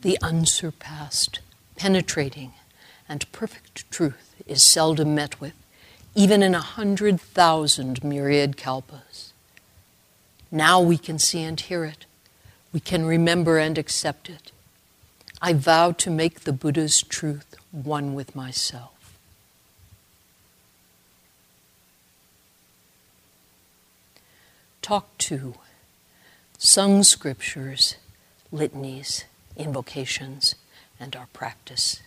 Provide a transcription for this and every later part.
The unsurpassed, penetrating, and perfect truth is seldom met with, even in a hundred thousand myriad kalpas. Now we can see and hear it. We can remember and accept it. I vow to make the Buddha's truth one with myself. Talk Two sung scriptures, litanies, invocations, and our practice.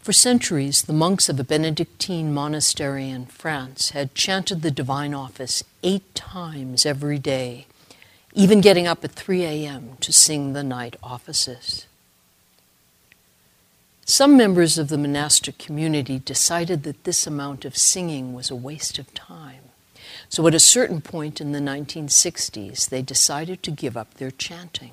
For centuries, the monks of a Benedictine monastery in France had chanted the divine office eight times every day, even getting up at 3 a.m. to sing the night offices. Some members of the monastic community decided that this amount of singing was a waste of time. So at a certain point in the 1960s, they decided to give up their chanting.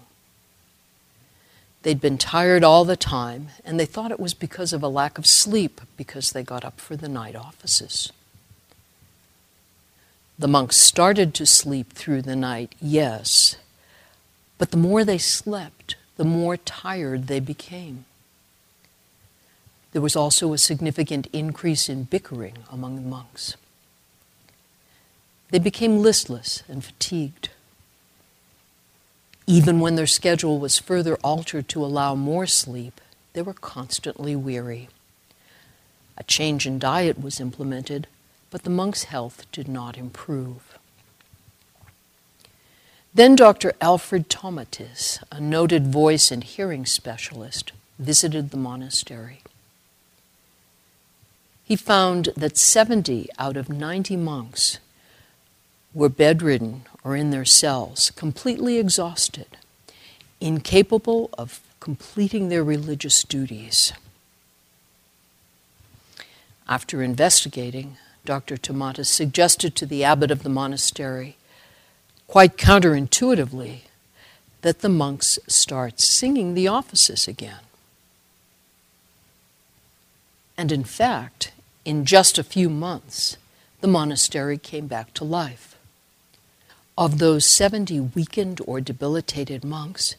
They'd been tired all the time, and they thought it was because of a lack of sleep because they got up for the night offices. The monks started to sleep through the night, yes, but the more they slept, the more tired they became. There was also a significant increase in bickering among the monks. They became listless and fatigued. Even when their schedule was further altered to allow more sleep, they were constantly weary. A change in diet was implemented, but the monk's health did not improve. Then Dr. Alfred Tomatis, a noted voice and hearing specialist, visited the monastery. He found that 70 out of 90 monks were bedridden or in their cells, completely exhausted, incapable of completing their religious duties. After investigating, Dr. Tomatis suggested to the abbot of the monastery, quite counterintuitively, that the monks start singing the offices again. And in fact, in just a few months, the monastery came back to life. Of those 70 weakened or debilitated monks,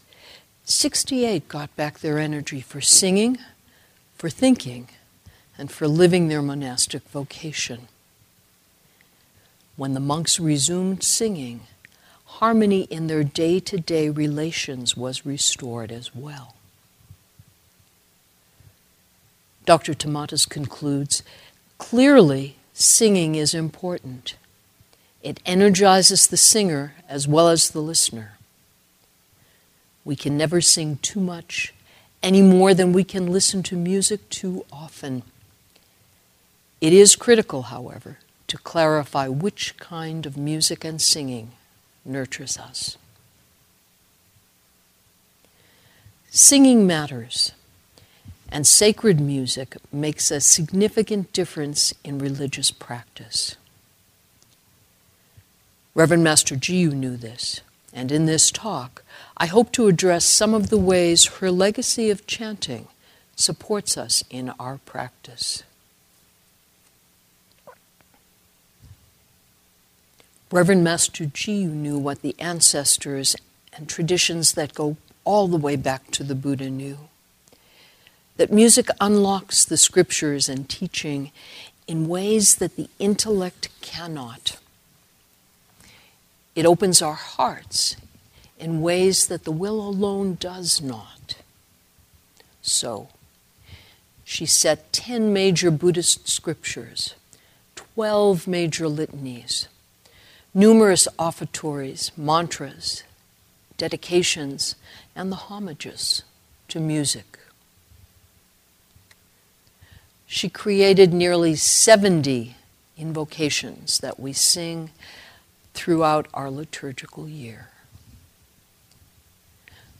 68 got back their energy for singing, for thinking, and for living their monastic vocation. When the monks resumed singing, harmony in their day to day relations was restored as well. Dr. Tomatis concludes clearly, singing is important. It energizes the singer as well as the listener. We can never sing too much any more than we can listen to music too often. It is critical, however, to clarify which kind of music and singing nurtures us. Singing matters, and sacred music makes a significant difference in religious practice. Reverend Master Jiyu knew this, and in this talk, I hope to address some of the ways her legacy of chanting supports us in our practice. Reverend Master Jiyu knew what the ancestors and traditions that go all the way back to the Buddha knew. That music unlocks the scriptures and teaching in ways that the intellect cannot. It opens our hearts in ways that the will alone does not. So, she set 10 major Buddhist scriptures, 12 major litanies, numerous offertories, mantras, dedications, and the homages to music. She created nearly 70 invocations that we sing throughout our liturgical year.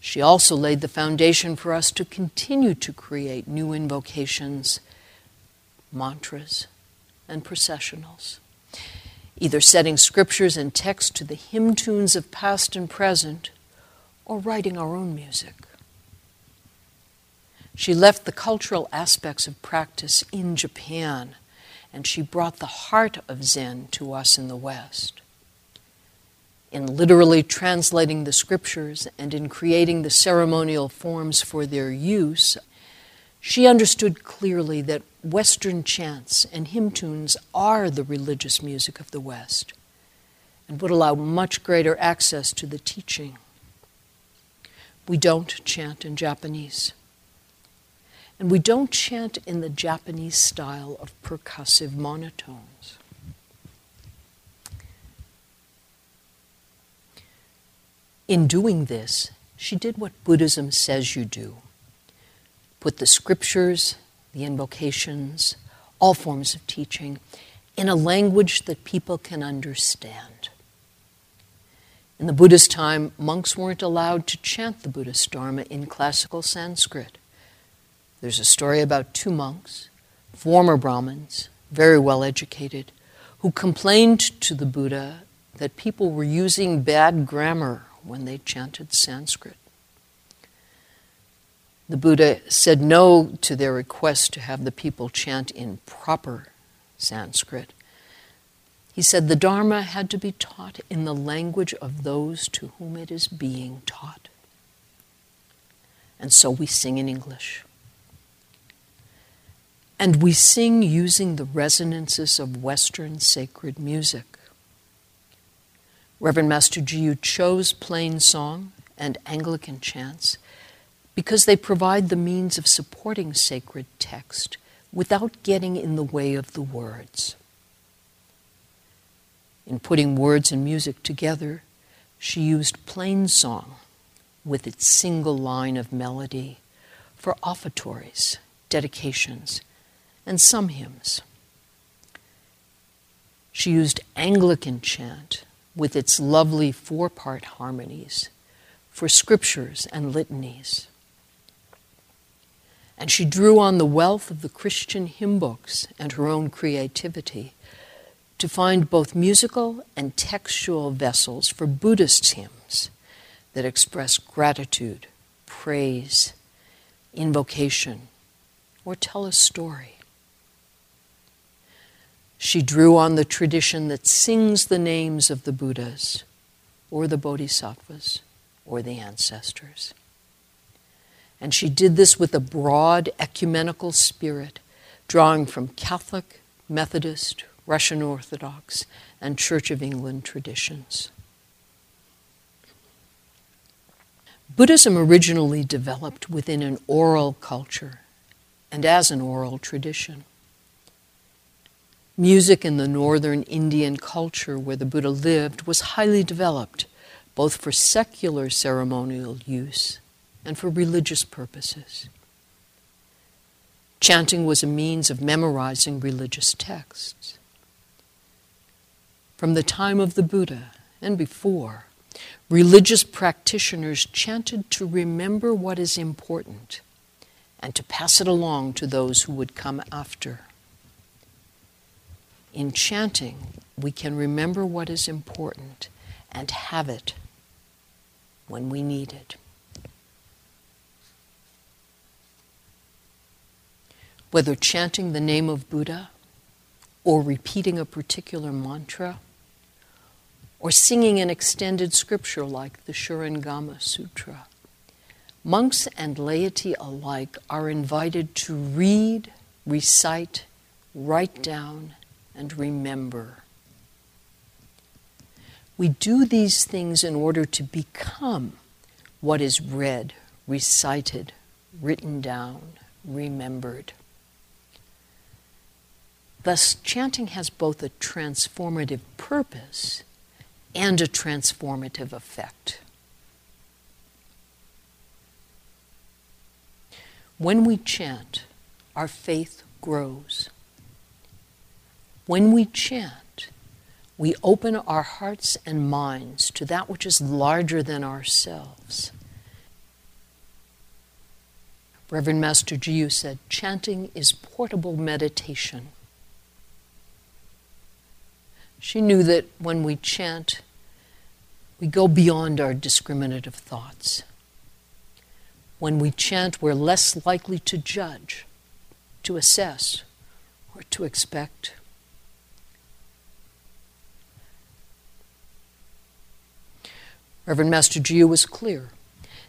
She also laid the foundation for us to continue to create new invocations, mantras, and processionals, either setting scriptures and texts to the hymn tunes of past and present, or writing our own music. She left the cultural aspects of practice in Japan, and she brought the heart of Zen to us in the West. In literally translating the scriptures and in creating the ceremonial forms for their use, she understood clearly that Western chants and hymn tunes are the religious music of the West and would allow much greater access to the teaching. We don't chant in Japanese. And we don't chant in the Japanese style of percussive monotones. In doing this, she did what Buddhism says you do put the scriptures, the invocations, all forms of teaching in a language that people can understand. In the Buddha's time, monks weren't allowed to chant the Buddhist Dharma in classical Sanskrit. There's a story about two monks, former Brahmins, very well educated, who complained to the Buddha that people were using bad grammar when they chanted Sanskrit. The Buddha said no to their request to have the people chant in proper Sanskrit. He said the Dharma had to be taught in the language of those to whom it is being taught. And so we sing in English. And we sing using the resonances of Western sacred music. Reverend Master Jiyu chose plain song and Anglican chants because they provide the means of supporting sacred text without getting in the way of the words. In putting words and music together, she used plain song with its single line of melody for offertories, dedications, and some hymns. She used Anglican chant with its lovely four part harmonies for scriptures and litanies. And she drew on the wealth of the Christian hymn books and her own creativity to find both musical and textual vessels for Buddhist hymns that express gratitude, praise, invocation, or tell a story. She drew on the tradition that sings the names of the Buddhas, or the Bodhisattvas, or the ancestors. And she did this with a broad ecumenical spirit, drawing from Catholic, Methodist, Russian Orthodox, and Church of England traditions. Buddhism originally developed within an oral culture and as an oral tradition. Music in the northern Indian culture where the Buddha lived was highly developed, both for secular ceremonial use and for religious purposes. Chanting was a means of memorizing religious texts. From the time of the Buddha and before, religious practitioners chanted to remember what is important and to pass it along to those who would come after in chanting, we can remember what is important and have it when we need it. Whether chanting the name of Buddha, or repeating a particular mantra, or singing an extended scripture like the Shurangama Sutra, monks and laity alike are invited to read, recite, write down, and remember. We do these things in order to become what is read, recited, written down, remembered. Thus, chanting has both a transformative purpose and a transformative effect. When we chant, our faith grows. When we chant, we open our hearts and minds to that which is larger than ourselves. Reverend Master Jiyu said, chanting is portable meditation. She knew that when we chant, we go beyond our discriminative thoughts. When we chant, we're less likely to judge, to assess, or to expect. Reverend Master Jiyu was clear.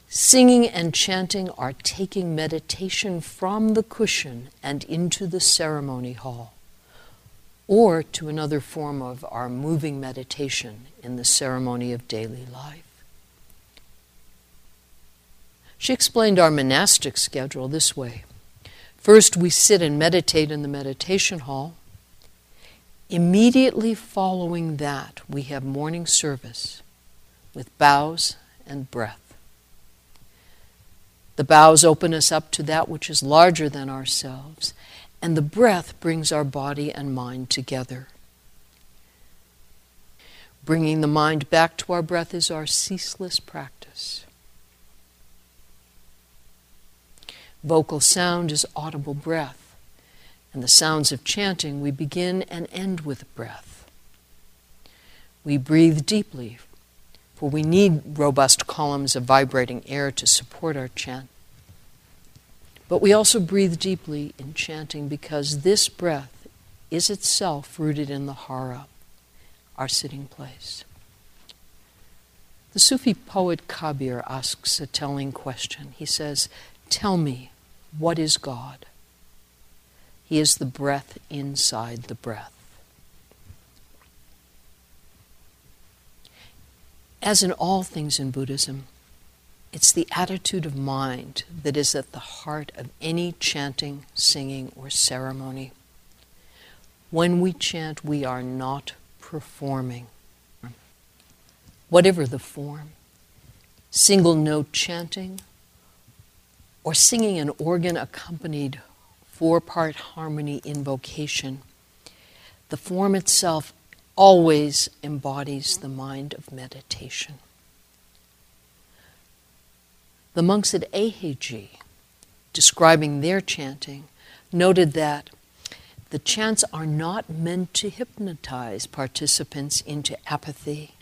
Singing and chanting are taking meditation from the cushion and into the ceremony hall, or to another form of our moving meditation in the ceremony of daily life. She explained our monastic schedule this way First, we sit and meditate in the meditation hall. Immediately following that, we have morning service with bows and breath. The bows open us up to that which is larger than ourselves, and the breath brings our body and mind together. Bringing the mind back to our breath is our ceaseless practice. Vocal sound is audible breath, and the sounds of chanting we begin and end with breath. We breathe deeply for we need robust columns of vibrating air to support our chant. But we also breathe deeply in chanting because this breath is itself rooted in the hara, our sitting place. The Sufi poet Kabir asks a telling question. He says, Tell me, what is God? He is the breath inside the breath. As in all things in Buddhism, it's the attitude of mind that is at the heart of any chanting, singing, or ceremony. When we chant, we are not performing. Whatever the form, single note chanting, or singing an organ accompanied four part harmony invocation, the form itself always embodies the mind of meditation. The monks at Eiheiji, describing their chanting, noted that the chants are not meant to hypnotize participants into apathy.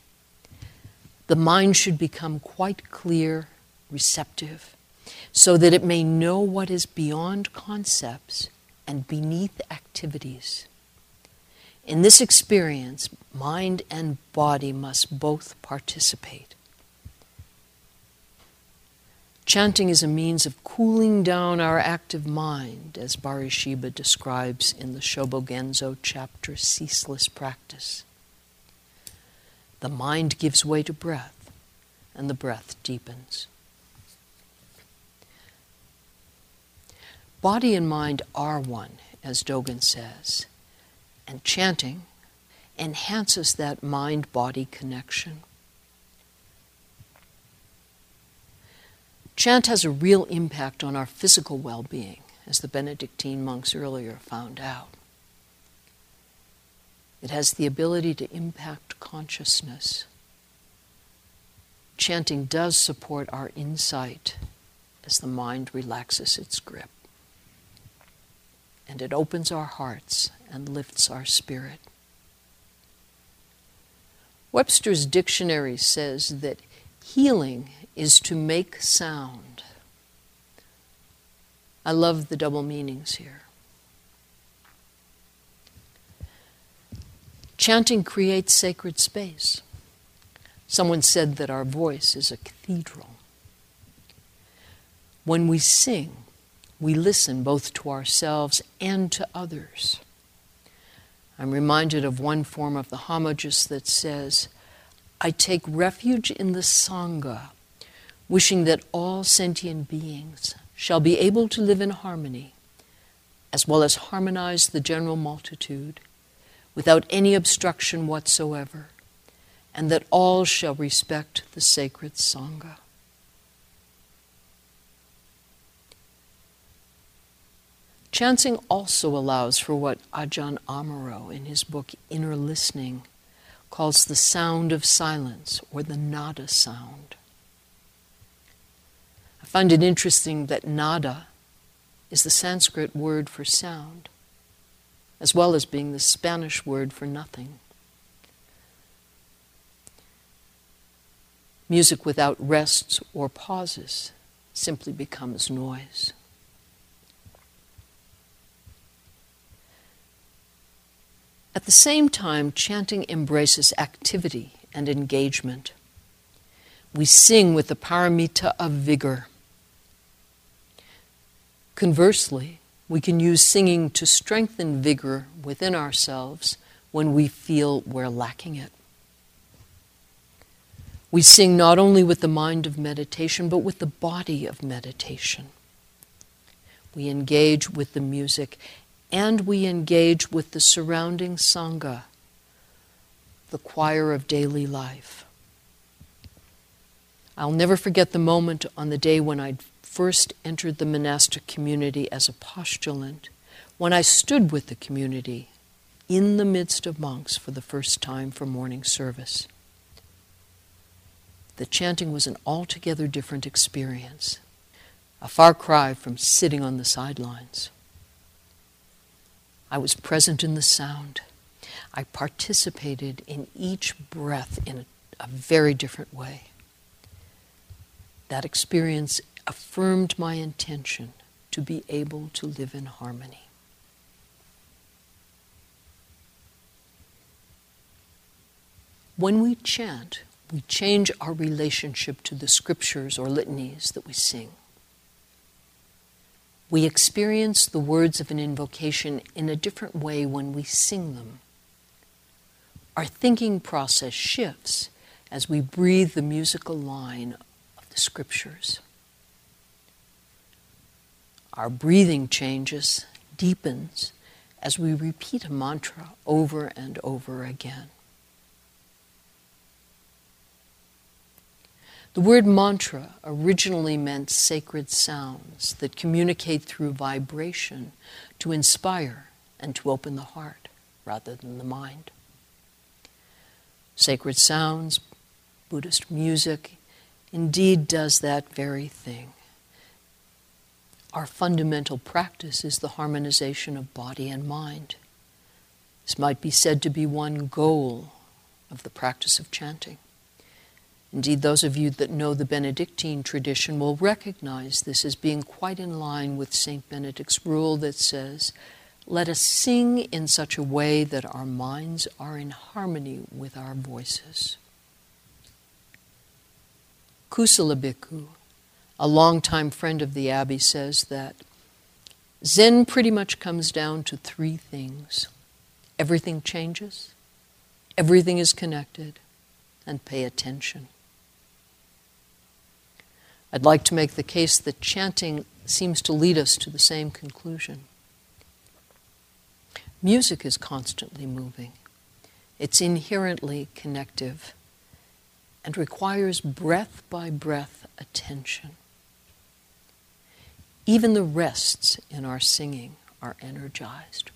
The mind should become quite clear, receptive, so that it may know what is beyond concepts and beneath activities. In this experience, mind and body must both participate. Chanting is a means of cooling down our active mind, as Barishiba describes in the Shobogenzo chapter Ceaseless Practice. The mind gives way to breath, and the breath deepens. Body and mind are one, as Dogen says and chanting enhances that mind body connection. Chant has a real impact on our physical well being, as the Benedictine monks earlier found out. It has the ability to impact consciousness. Chanting does support our insight as the mind relaxes its grip and it opens our hearts and lifts our spirit. Webster's dictionary says that healing is to make sound. I love the double meanings here. Chanting creates sacred space. Someone said that our voice is a cathedral. When we sing, we listen both to ourselves and to others. I'm reminded of one form of the homages that says, I take refuge in the Sangha, wishing that all sentient beings shall be able to live in harmony, as well as harmonize the general multitude, without any obstruction whatsoever, and that all shall respect the sacred Sangha. Chanting also allows for what Ajahn Amaro, in his book Inner Listening, calls the sound of silence or the nada sound. I find it interesting that nada is the Sanskrit word for sound, as well as being the Spanish word for nothing. Music without rests or pauses simply becomes noise. At the same time, chanting embraces activity and engagement. We sing with the paramita of vigor. Conversely, we can use singing to strengthen vigor within ourselves when we feel we're lacking it. We sing not only with the mind of meditation, but with the body of meditation. We engage with the music and we engage with the surrounding Sangha, the choir of daily life. I'll never forget the moment on the day when I first entered the monastic community as a postulant, when I stood with the community in the midst of monks for the first time for morning service the chanting was an altogether different experience, a far cry from sitting on the sidelines. I was present in the sound. I participated in each breath in a, a very different way. That experience affirmed my intention to be able to live in harmony. When we chant, we change our relationship to the scriptures or litanies that we sing. We experience the words of an invocation in a different way when we sing them. Our thinking process shifts as we breathe the musical line of the scriptures. Our breathing changes, deepens, as we repeat a mantra over and over again. The word mantra originally meant sacred sounds that communicate through vibration to inspire and to open the heart rather than the mind. Sacred sounds, Buddhist music, indeed does that very thing. Our fundamental practice is the harmonization of body and mind. This might be said to be one goal of the practice of chanting. Indeed, those of you that know the Benedictine tradition will recognize this as being quite in line with St. Benedict's rule that says, Let us sing in such a way that our minds are in harmony with our voices. Kusala Bhikkhu, a longtime friend of the Abbey, says that Zen pretty much comes down to three things everything changes, everything is connected, and pay attention. I'd like to make the case that chanting seems to lead us to the same conclusion. Music is constantly moving, it's inherently connective and requires breath by breath attention. Even the rests in our singing are energized.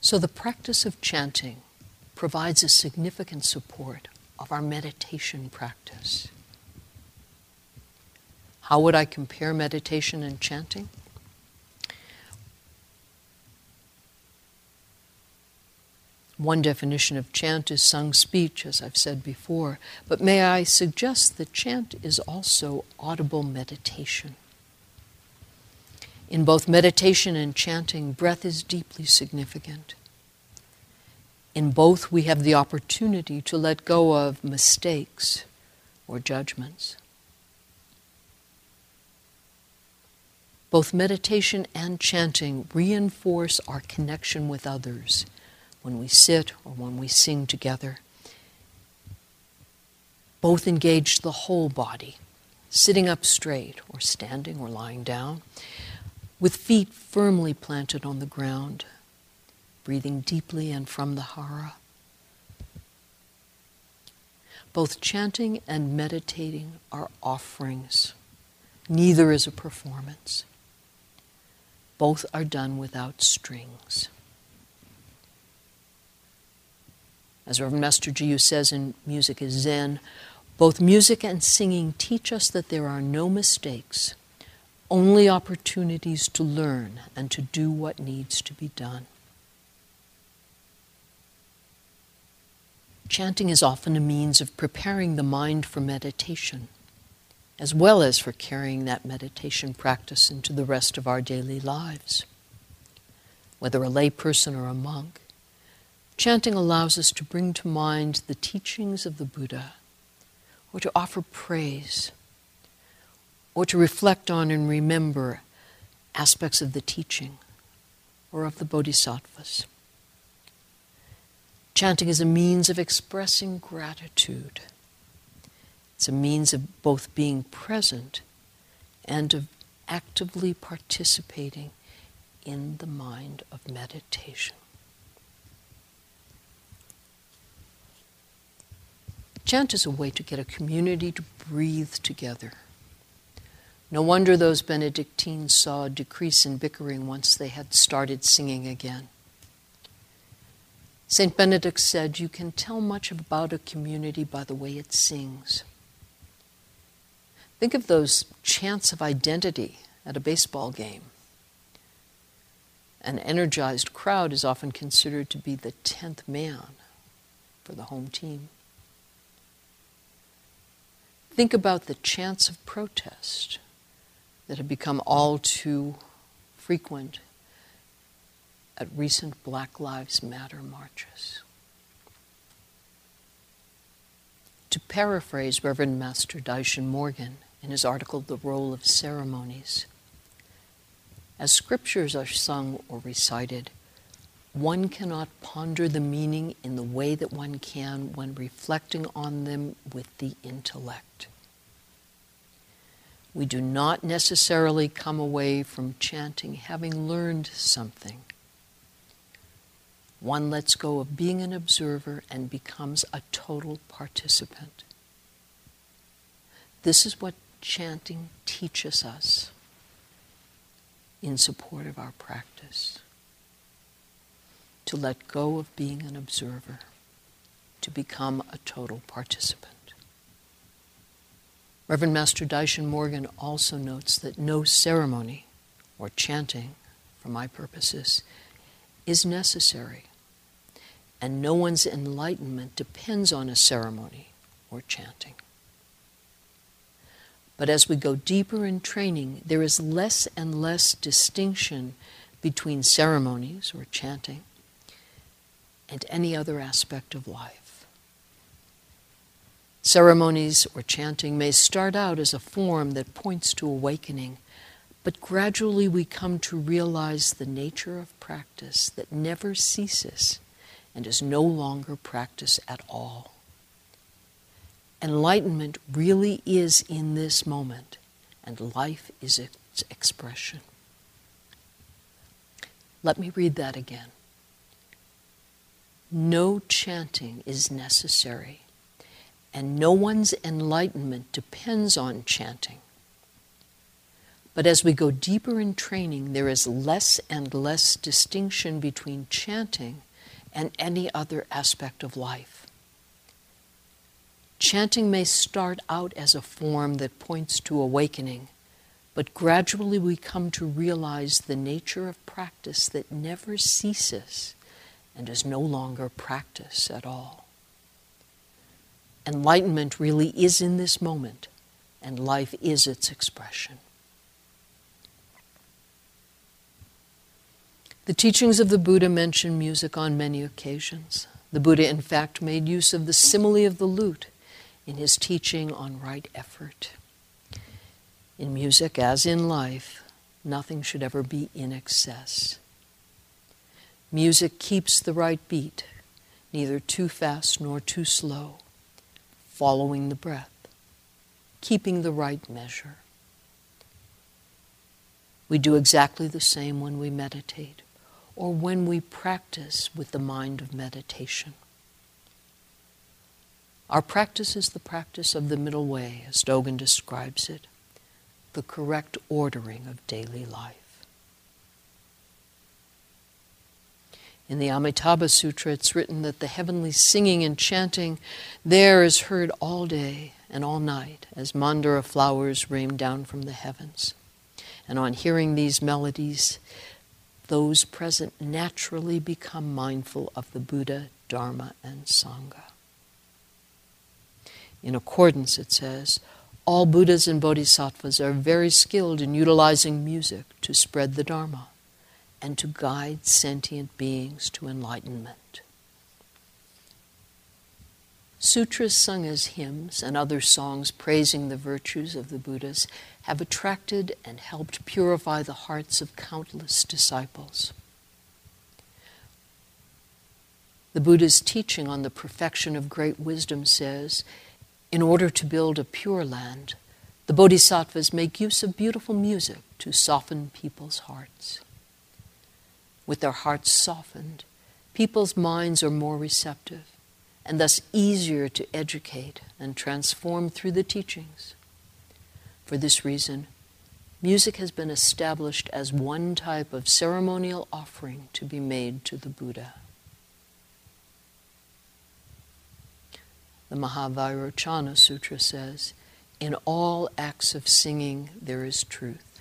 So, the practice of chanting provides a significant support of our meditation practice. How would I compare meditation and chanting? One definition of chant is sung speech, as I've said before, but may I suggest that chant is also audible meditation. In both meditation and chanting, breath is deeply significant. In both, we have the opportunity to let go of mistakes or judgments. Both meditation and chanting reinforce our connection with others when we sit or when we sing together. Both engage the whole body, sitting up straight or standing or lying down, with feet firmly planted on the ground breathing deeply and from the hara. Both chanting and meditating are offerings. Neither is a performance. Both are done without strings. As Reverend Master Jiyu says in Music is Zen, both music and singing teach us that there are no mistakes, only opportunities to learn and to do what needs to be done. Chanting is often a means of preparing the mind for meditation, as well as for carrying that meditation practice into the rest of our daily lives. Whether a layperson or a monk, Chanting allows us to bring to mind the teachings of the Buddha, or to offer praise, or to reflect on and remember aspects of the teaching or of the bodhisattvas. Chanting is a means of expressing gratitude. It's a means of both being present and of actively participating in the mind of meditation. Chant is a way to get a community to breathe together. No wonder those Benedictines saw a decrease in bickering once they had started singing again. St. Benedict said, You can tell much about a community by the way it sings. Think of those chants of identity at a baseball game. An energized crowd is often considered to be the 10th man for the home team. Think about the chants of protest that have become all too frequent at recent Black Lives Matter marches. To paraphrase Reverend Master Daishin Morgan in his article, The Role of Ceremonies, as scriptures are sung or recited, one cannot ponder the meaning in the way that one can when reflecting on them with the intellect. We do not necessarily come away from chanting having learned something. One lets go of being an observer and becomes a total participant. This is what chanting teaches us in support of our practice. To let go of being an observer, to become a total participant. Reverend Master Daishin Morgan also notes that no ceremony or chanting, for my purposes, is necessary, and no one's enlightenment depends on a ceremony or chanting. But as we go deeper in training, there is less and less distinction between ceremonies or chanting and any other aspect of life. Ceremonies or chanting may start out as a form that points to awakening, but gradually we come to realize the nature of practice that never ceases and is no longer practice at all. Enlightenment really is in this moment, and life is its expression. Let me read that again. No chanting is necessary, and no one's enlightenment depends on chanting. But as we go deeper in training, there is less and less distinction between chanting and any other aspect of life. Chanting may start out as a form that points to awakening, but gradually we come to realize the nature of practice that never ceases and is no longer practice at all. Enlightenment really is in this moment, and life is its expression. The teachings of the Buddha mention music on many occasions. The Buddha, in fact, made use of the simile of the lute in his teaching on right effort. In music, as in life, nothing should ever be in excess. Music keeps the right beat, neither too fast nor too slow, following the breath, keeping the right measure. We do exactly the same when we meditate or when we practice with the mind of meditation. Our practice is the practice of the middle way, as Dogen describes it, the correct ordering of daily life. In the Amitabha Sutra, it's written that the heavenly singing and chanting there is heard all day and all night as mandara flowers rain down from the heavens. And on hearing these melodies, those present naturally become mindful of the Buddha, Dharma, and Sangha. In accordance, it says, all Buddhas and Bodhisattvas are very skilled in utilizing music to spread the Dharma and to guide sentient beings to enlightenment. Sutras sung as hymns and other songs praising the virtues of the Buddhas have attracted and helped purify the hearts of countless disciples. The Buddha's teaching on the perfection of great wisdom says in order to build a pure land, the bodhisattvas make use of beautiful music to soften people's hearts. With their hearts softened, people's minds are more receptive and thus easier to educate and transform through the teachings. For this reason, music has been established as one type of ceremonial offering to be made to the Buddha. The Mahavairochana Sutra says, In all acts of singing there is truth.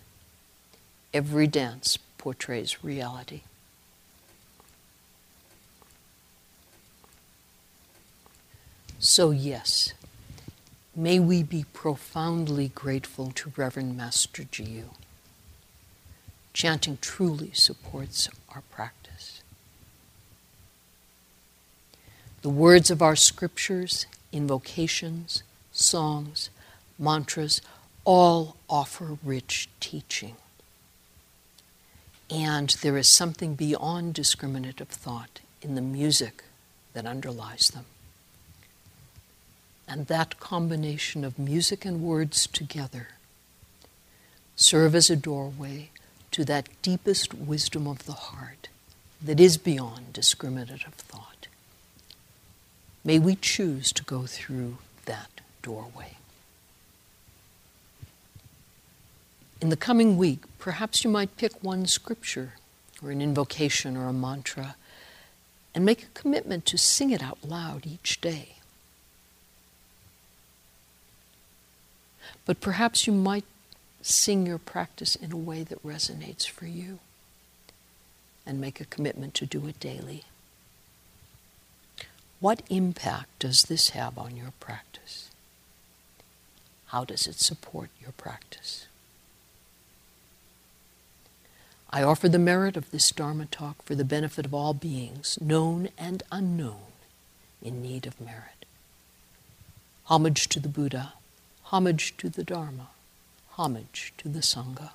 Every dance portrays reality. So, yes, may we be profoundly grateful to Reverend Master Jiyu. Chanting truly supports our practice. The words of our scriptures, invocations, songs, mantras all offer rich teaching. And there is something beyond discriminative thought in the music that underlies them. And that combination of music and words together serve as a doorway to that deepest wisdom of the heart that is beyond discriminative thought. May we choose to go through that doorway. In the coming week, perhaps you might pick one scripture or an invocation or a mantra and make a commitment to sing it out loud each day. But perhaps you might sing your practice in a way that resonates for you and make a commitment to do it daily. What impact does this have on your practice? How does it support your practice? I offer the merit of this Dharma talk for the benefit of all beings, known and unknown, in need of merit. Homage to the Buddha homage to the Dharma, homage to the Sangha.